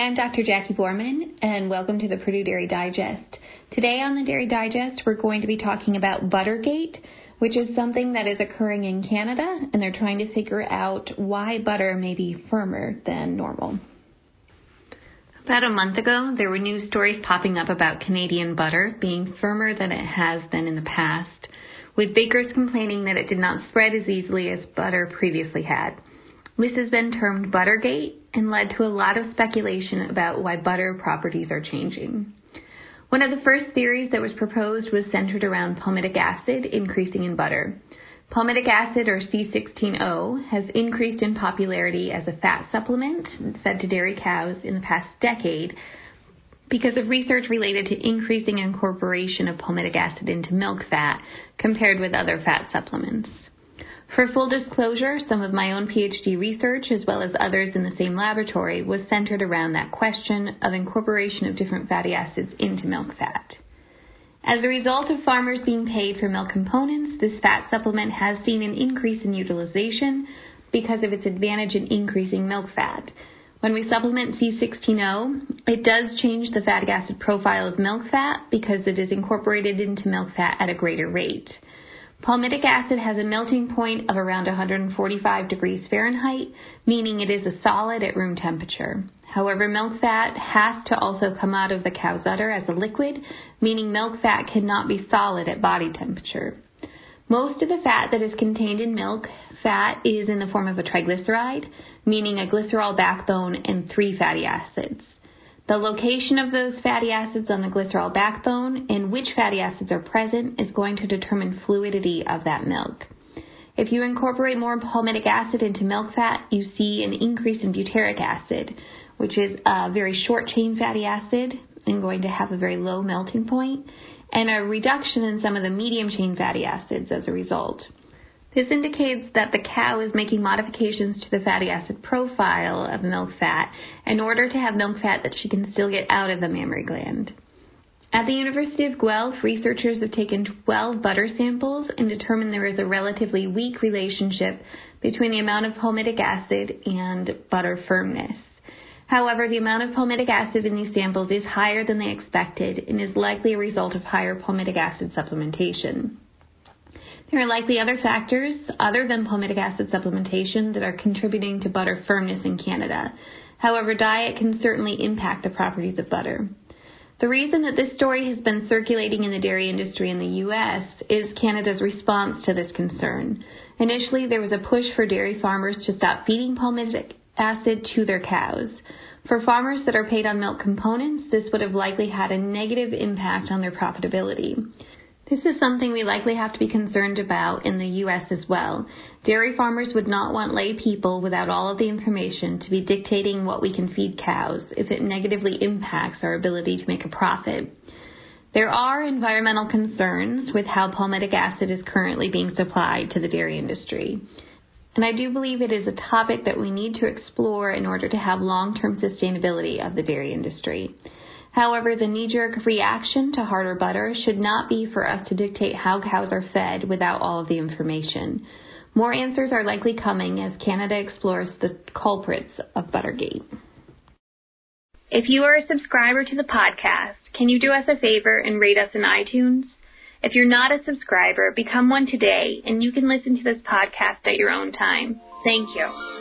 Hi, I'm Dr. Jackie Boerman, and welcome to the Purdue Dairy Digest. Today on the Dairy Digest, we're going to be talking about Buttergate, which is something that is occurring in Canada, and they're trying to figure out why butter may be firmer than normal. About a month ago, there were news stories popping up about Canadian butter being firmer than it has been in the past, with bakers complaining that it did not spread as easily as butter previously had. This has been termed Buttergate and led to a lot of speculation about why butter properties are changing. One of the first theories that was proposed was centered around palmitic acid increasing in butter. Palmitic acid, or C16O, has increased in popularity as a fat supplement fed to dairy cows in the past decade because of research related to increasing incorporation of palmitic acid into milk fat compared with other fat supplements. For full disclosure, some of my own PhD research, as well as others in the same laboratory, was centered around that question of incorporation of different fatty acids into milk fat. As a result of farmers being paid for milk components, this fat supplement has seen an increase in utilization because of its advantage in increasing milk fat. When we supplement C16O, it does change the fatty acid profile of milk fat because it is incorporated into milk fat at a greater rate. Palmitic acid has a melting point of around 145 degrees Fahrenheit, meaning it is a solid at room temperature. However, milk fat has to also come out of the cow's udder as a liquid, meaning milk fat cannot be solid at body temperature. Most of the fat that is contained in milk fat is in the form of a triglyceride, meaning a glycerol backbone and three fatty acids. The location of those fatty acids on the glycerol backbone and which fatty acids are present is going to determine fluidity of that milk. If you incorporate more palmitic acid into milk fat, you see an increase in butyric acid, which is a very short chain fatty acid and going to have a very low melting point, and a reduction in some of the medium chain fatty acids as a result. This indicates that the cow is making modifications to the fatty acid profile of milk fat in order to have milk fat that she can still get out of the mammary gland. At the University of Guelph, researchers have taken 12 butter samples and determined there is a relatively weak relationship between the amount of palmitic acid and butter firmness. However, the amount of palmitic acid in these samples is higher than they expected and is likely a result of higher palmitic acid supplementation. There are likely other factors other than palmitic acid supplementation that are contributing to butter firmness in Canada. However, diet can certainly impact the properties of butter. The reason that this story has been circulating in the dairy industry in the U.S. is Canada's response to this concern. Initially, there was a push for dairy farmers to stop feeding palmitic acid to their cows. For farmers that are paid on milk components, this would have likely had a negative impact on their profitability. This is something we likely have to be concerned about in the U.S. as well. Dairy farmers would not want lay people without all of the information to be dictating what we can feed cows if it negatively impacts our ability to make a profit. There are environmental concerns with how palmitic acid is currently being supplied to the dairy industry. And I do believe it is a topic that we need to explore in order to have long-term sustainability of the dairy industry. However, the knee jerk reaction to harder butter should not be for us to dictate how cows are fed without all of the information. More answers are likely coming as Canada explores the culprits of Buttergate. If you are a subscriber to the podcast, can you do us a favor and rate us in iTunes? If you're not a subscriber, become one today and you can listen to this podcast at your own time. Thank you.